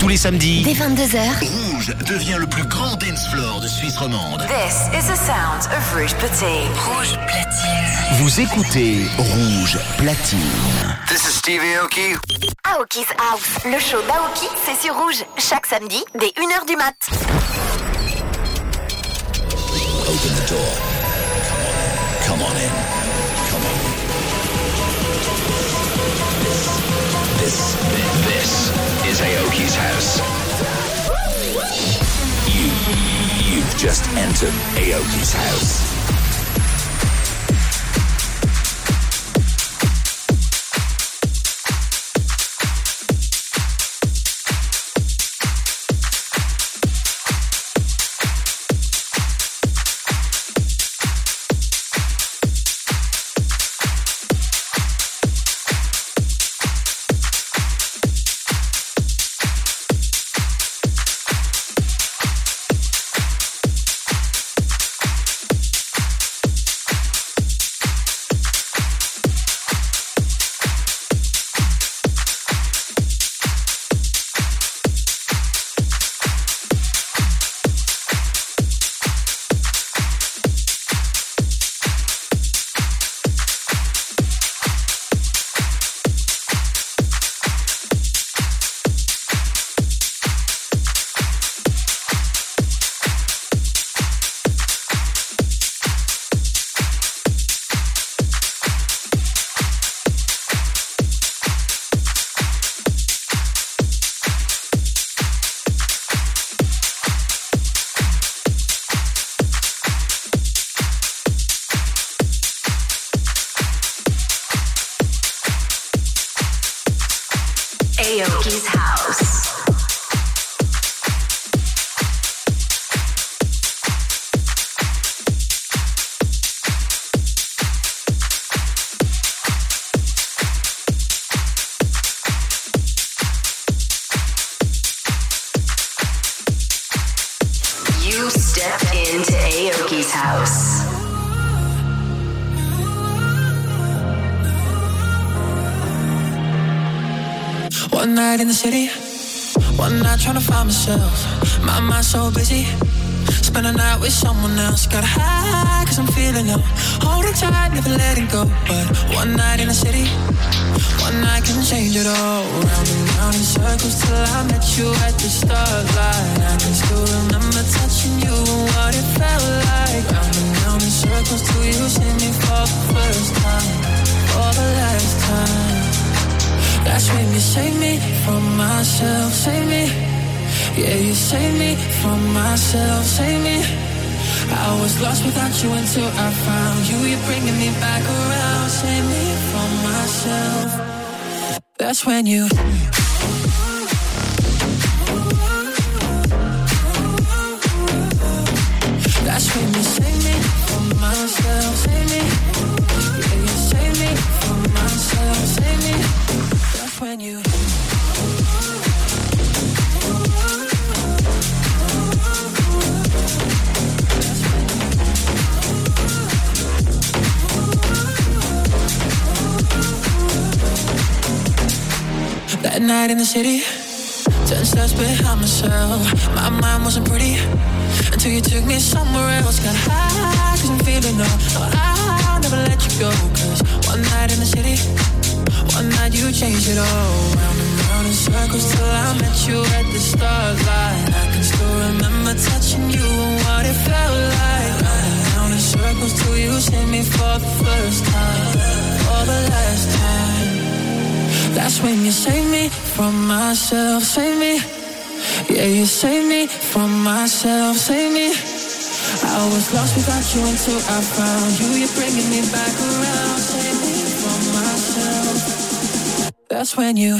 Tous les samedis, Dès 22h, Rouge devient le plus grand dance floor de Suisse romande. This is the sound of Rouge Platine. Rouge Platine. vous écoutez Rouge Platine. This is Stevie Aoki. Aoki's House. Le show d'Aoki, c'est sur Rouge. Chaque samedi, dès 1h du mat. Open the door. Come on in. Come on in. This, this, this is Aoki's house. You, you've just entered Aoki's house. Aoki's myself. My mind's so busy. Spend a night with someone else. Got high, cause I'm feeling low. Holding tight, never letting go. But one night in the city, one night can change it all. Round and round in circles till I met you at the start starlight. I can still remember touching you and what it felt like. Round and round in circles till you see me for the first time. For the last time. That's when you save me from myself, save me. Yeah, you save me from myself, save me. I was lost without you until I found you. You're bringing me back around, save me from myself. That's when you. That's when you save me from myself, save me. Yeah, you save me from myself, save me. Night in the city, ten steps behind myself. My mind wasn't pretty until you took me somewhere else. Got high, cause I'm feeling low. No, I'll never let you go. Cause one night in the city, one night you changed it all. Round and round in circles till I met you at the starlight. I can still remember touching you and what it felt like. Round and round in circles till you sent me for the first time. For the last time. That's when you save me from myself, save me. Yeah, you save me from myself, save me. I was lost without you until I found you. You're bringing me back around, save me from myself. That's when you.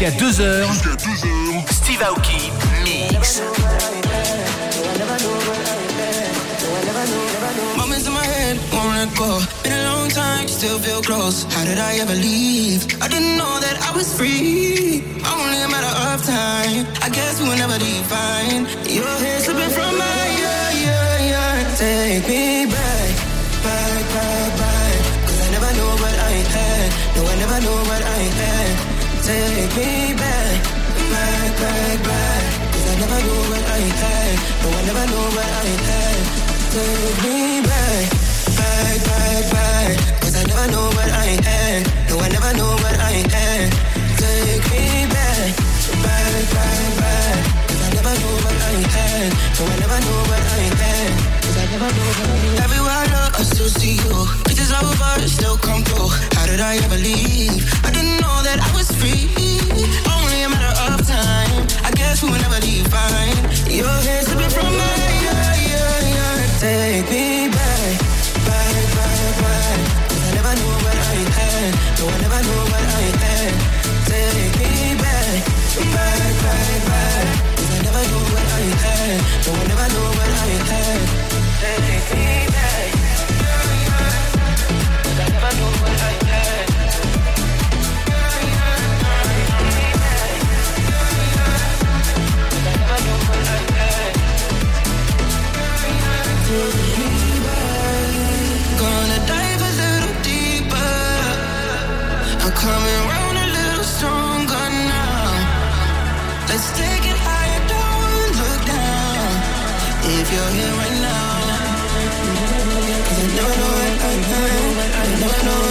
Jusqu'à 2h. Steve Aoki mix. Moments in my head, won't let go. Been a long time, still feel close. How did I ever leave? I didn't know that I was free. Only a matter of time. I guess we will never define. Your hair slipping from my yeah, yeah, yeah. Take me back, back, back, back. Cause I never knew what I had. No, I never knew what I had. Take me back, back, back, back. Cause I never knew what I had. No, I never knew what I had. Take me back, back, back, back. Cause I never knew what I had. No, I never knew what I had. Take me back, back, back, back. Cause I never knew what I had. No, I never knew what I had. Cause I never knew. Everywhere I look, I still see you. Of us still come through. How did I ever leave? I didn't know that I was free. Only a matter of time. I guess we will never. Your hair slipping from yeah, yeah, yeah. Take me back, back, back, back. I never knew what I had. No, I never knew what I had. Take me back, back, back, back. Never what I had. No, I never knew what I had. Take me back. I never knew what I had. Gonna dive a little deeper. I'm coming round a little stronger now. Let's take it If you're here right now, know what I know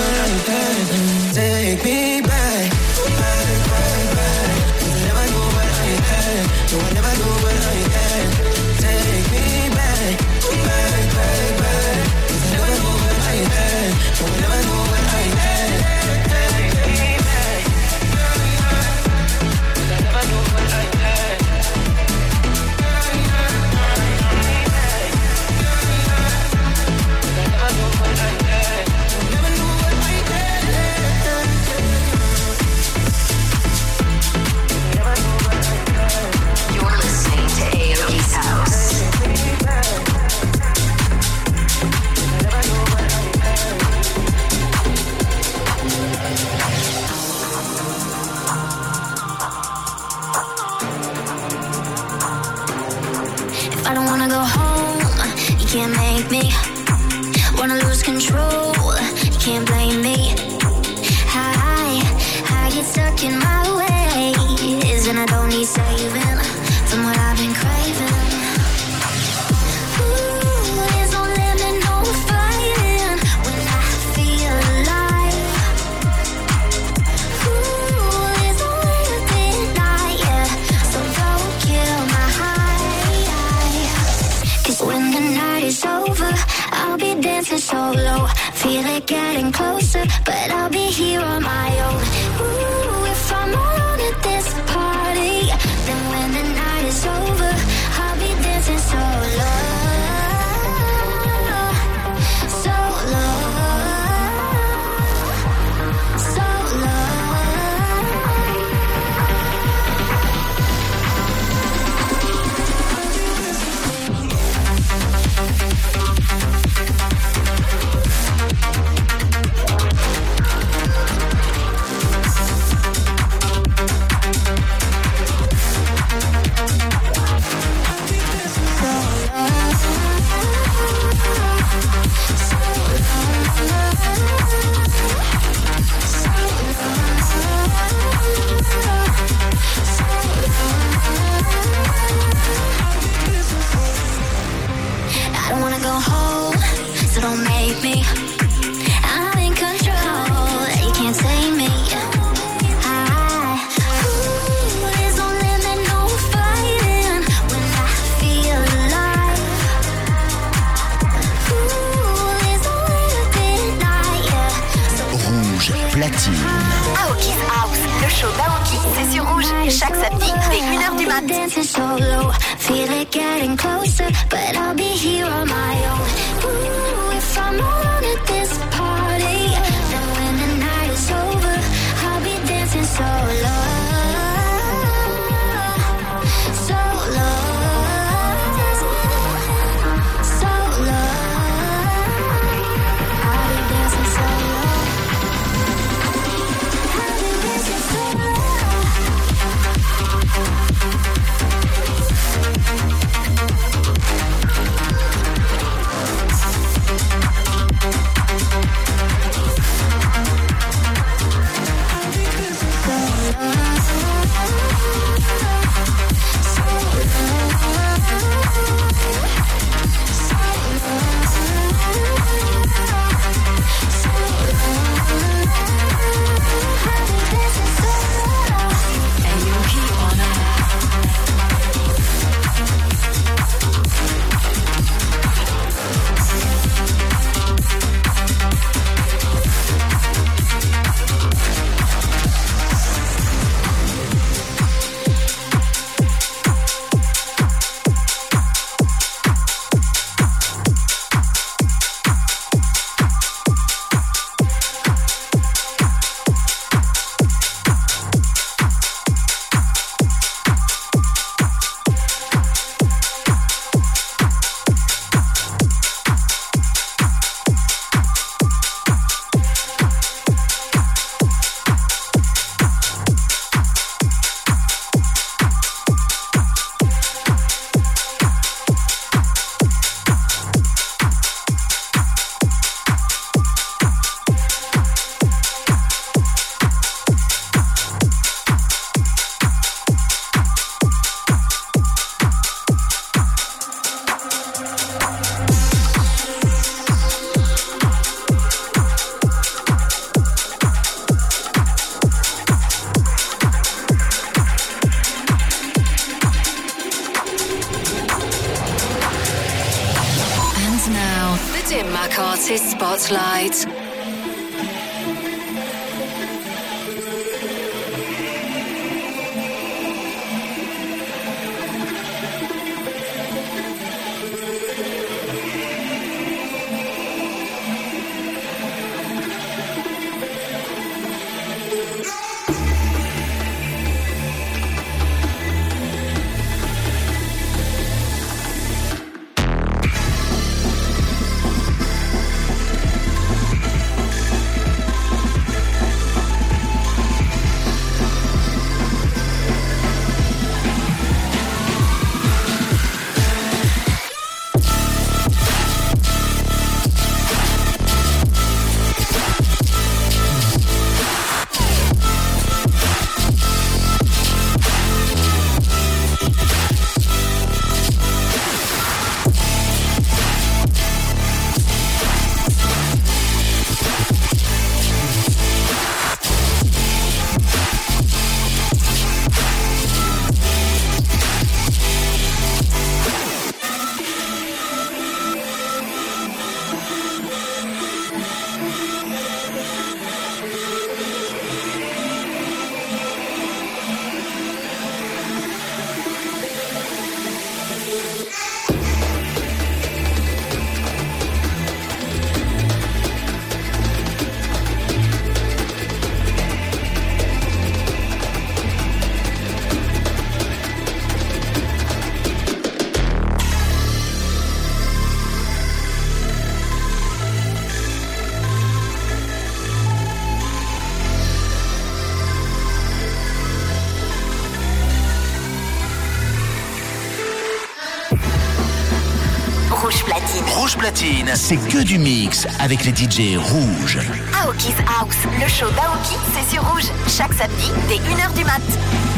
c'est que du mix avec les DJ rouges. Aoki's House, le show d'Aoki, c'est sur rouge. Chaque samedi, dès 1h du mat'.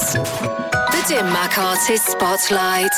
The Dim Mak Artist Spotlight.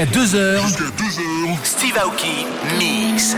Jusqu'à 2h. Steve Aoki, Mix.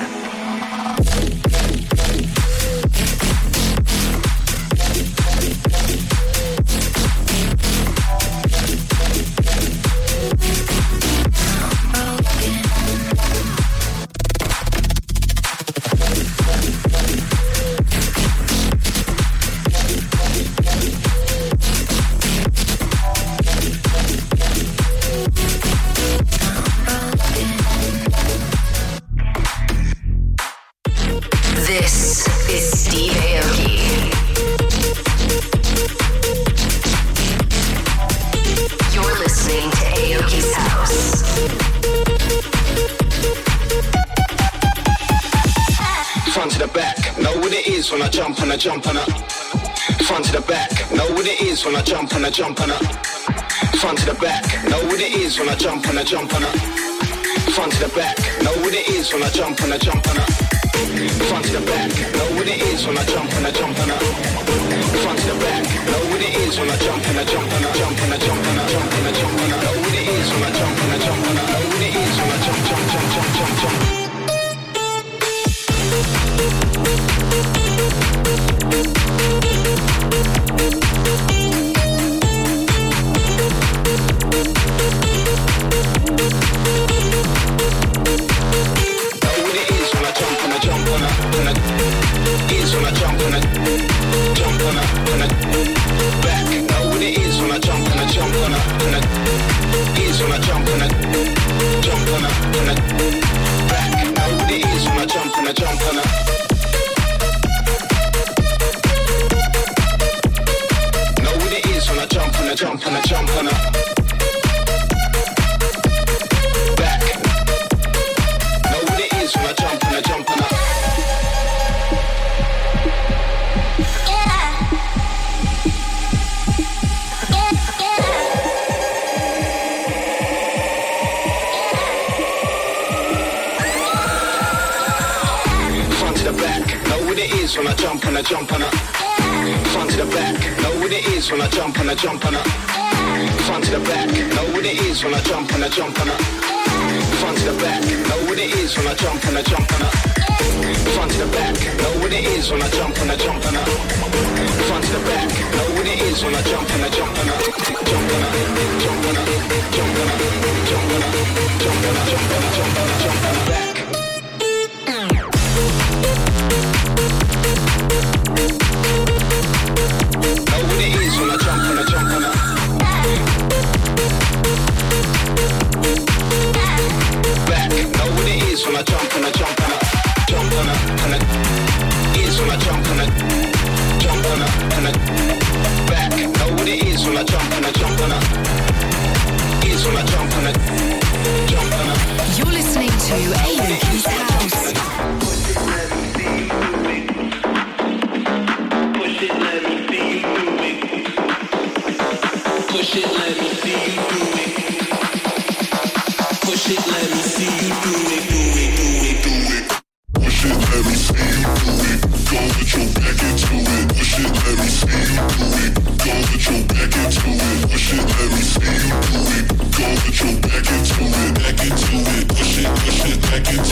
jump on I front to the back. Know what it is when I jump and I jump and Jump on her. Front to the back, know what it is when I jump on her, jump on her. Front to the back, know what it is when I jump on her, jump on her. Front to the back, know what it is when I jump on her, jump on her. Front to the back, know what it is when I jump on her, jump on her. Front to the back, know what it is when I jump on her, jump on her. Jump on her, jump on her, jump on her, jump on her, jump on her, jump on her, jump on her, jump on her, jump on her. so I jump on it. make it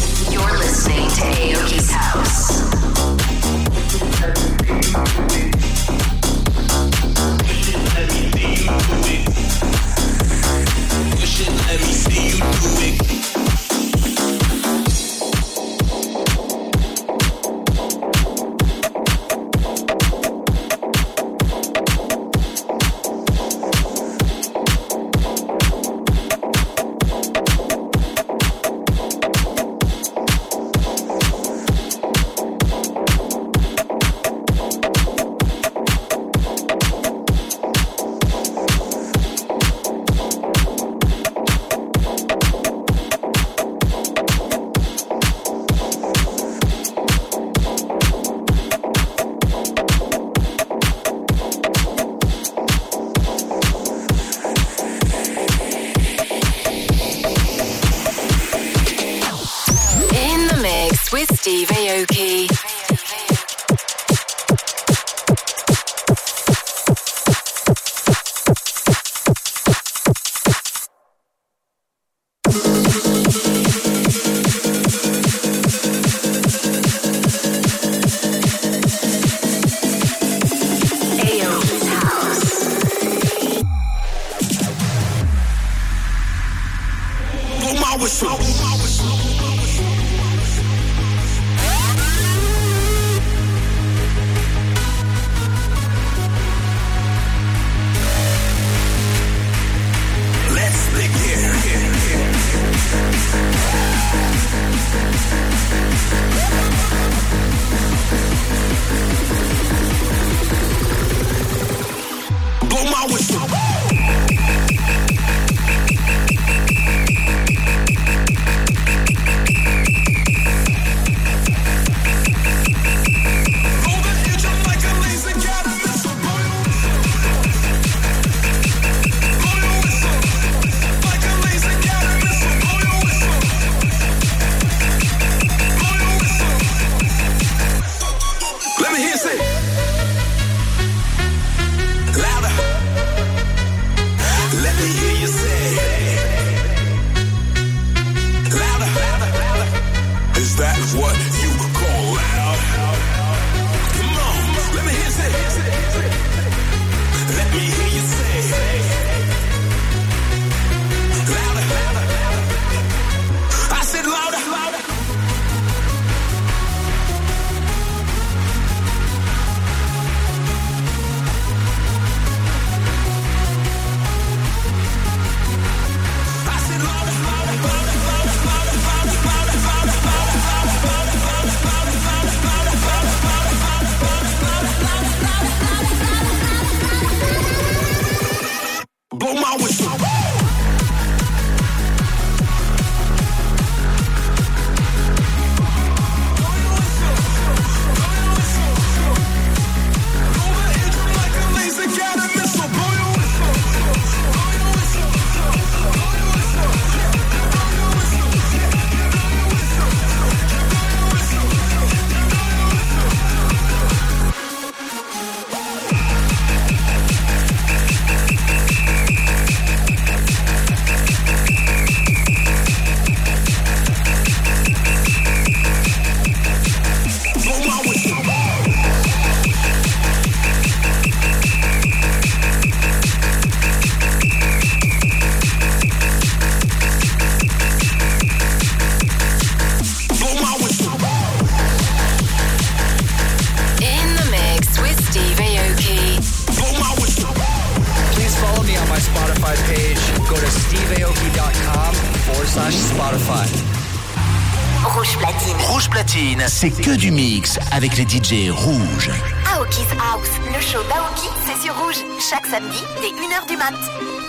avec les DJ rouges. Aoki's House, le show d'Aoki, c'est sur Rouge. Chaque samedi, dès 1h du mat'.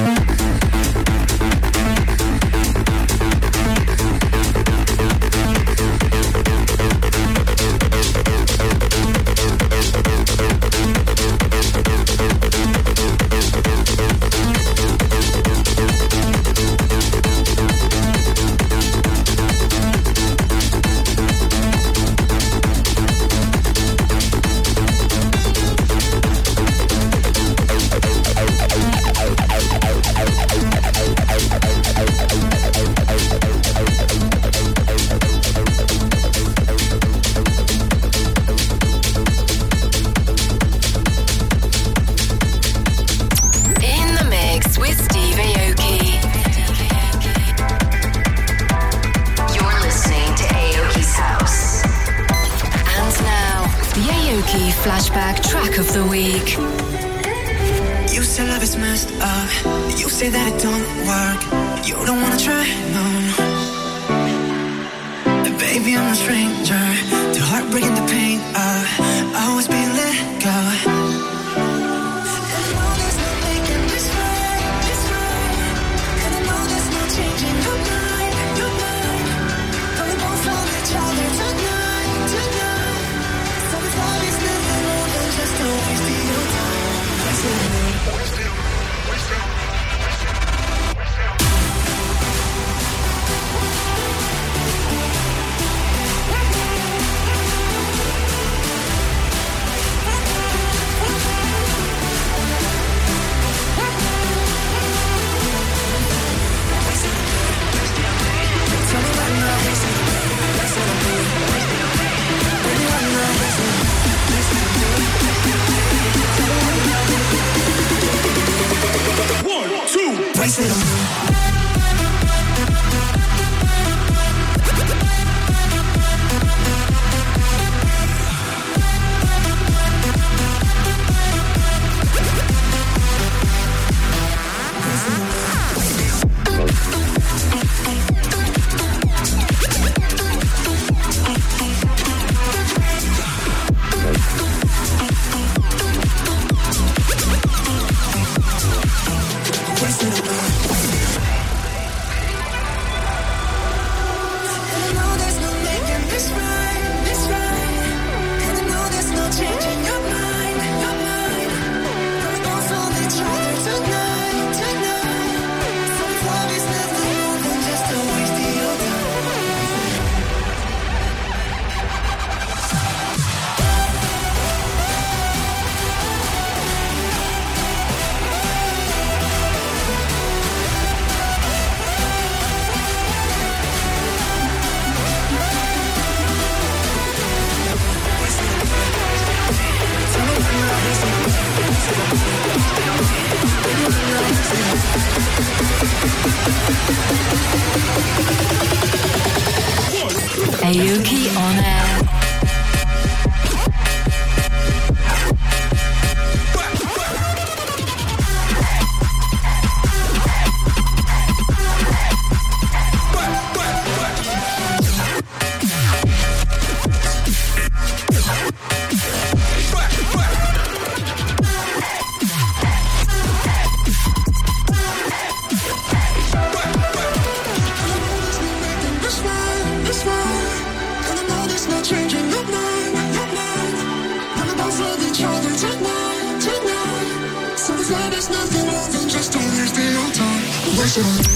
Mm-hmm. Two, time.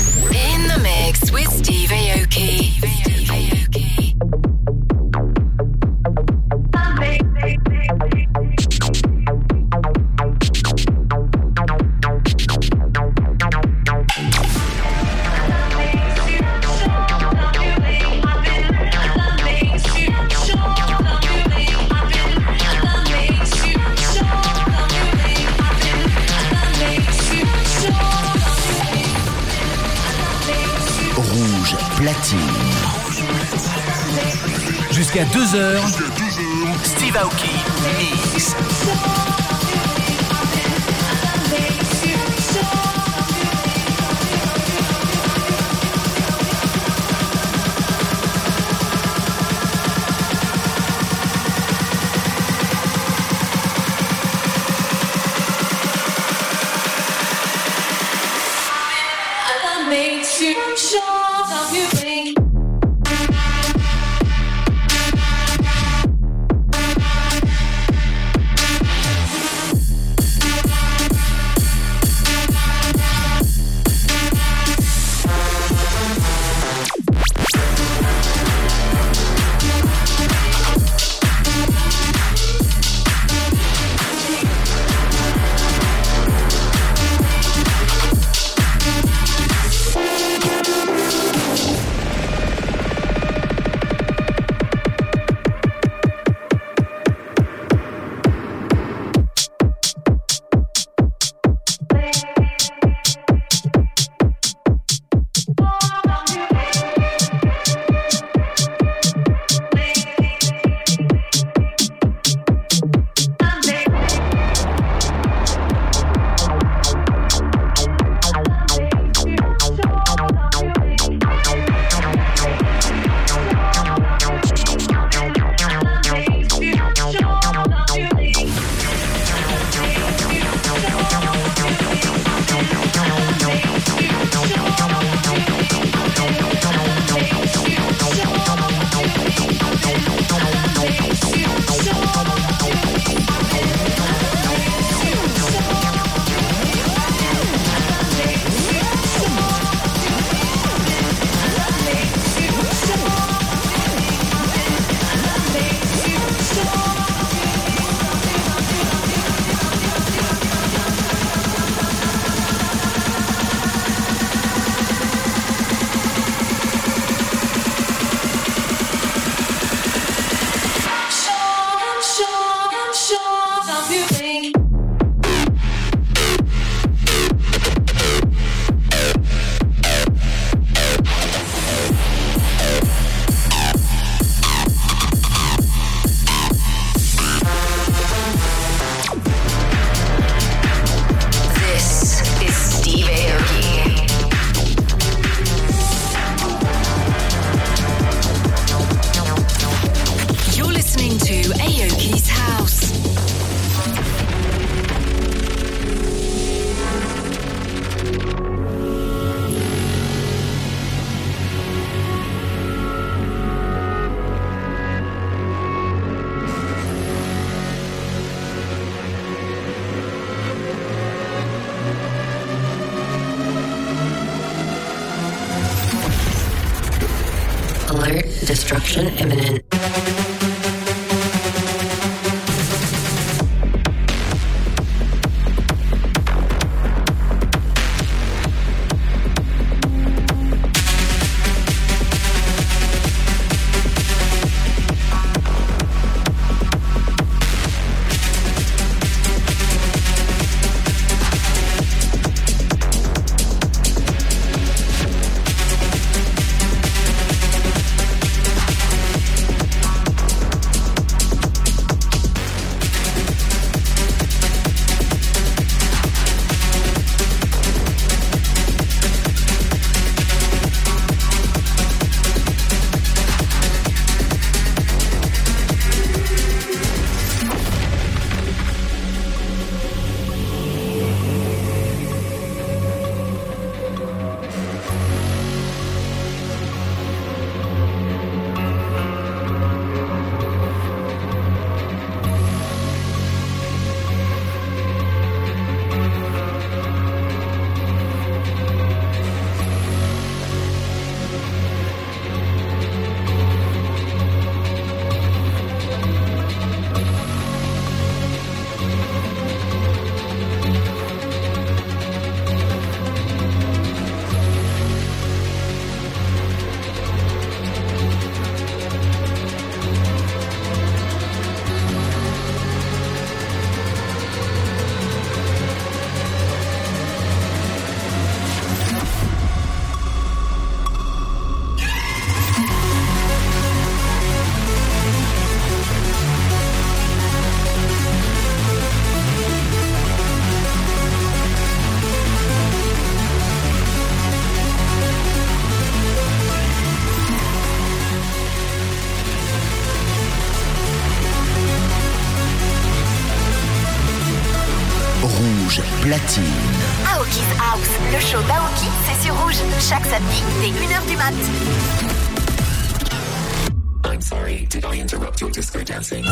Interrupt your disco dancing?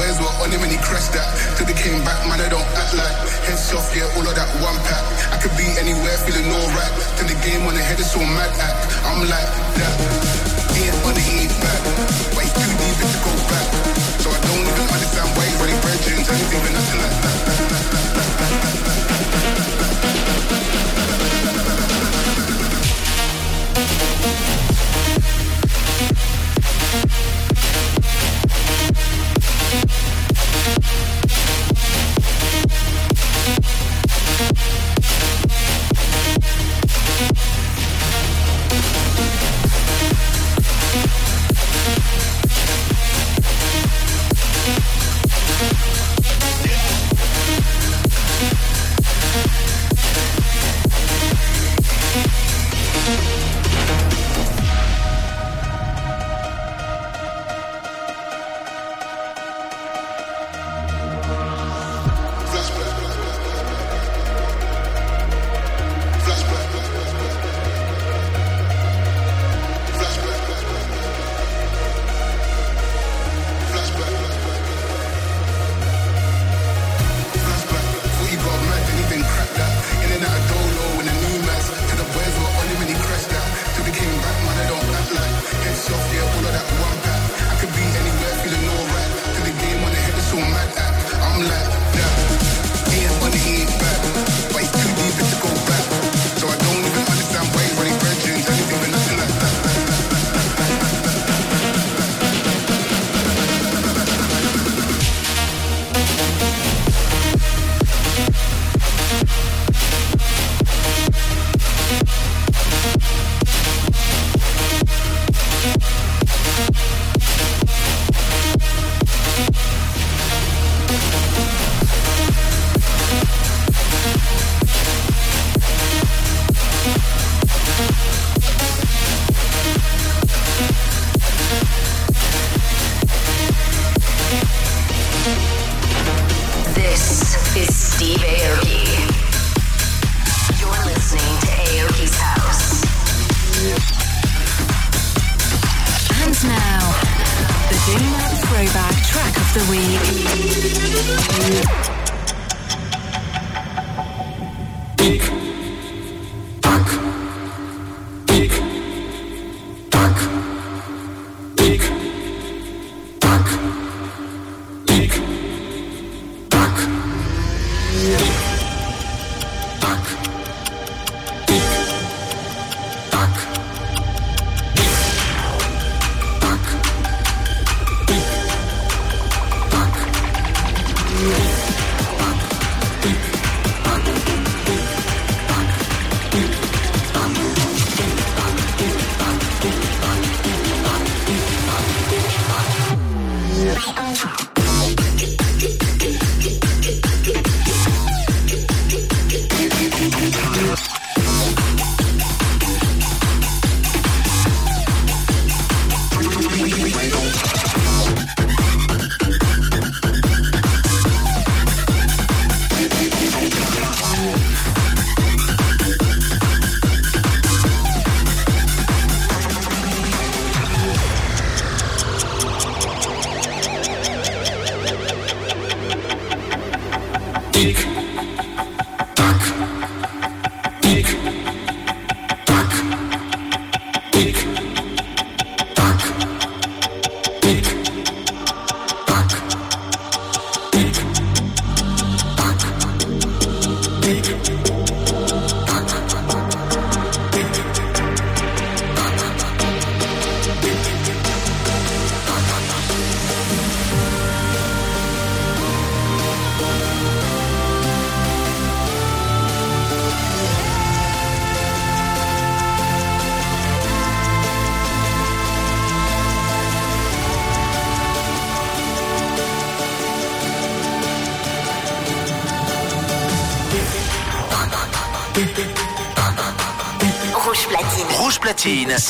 To were on him and he crashed that. Till they came back, man, I don't act like. Heads off, yeah, all of that one pack. I could be anywhere feeling alright. Till the game on the head is so mad act. I'm like that.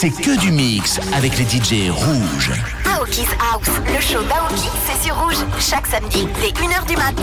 c'est que du mix avec les DJ rouges. Aoki's House, le show d'Aoki, c'est sur rouge, chaque samedi dès 1h du mat.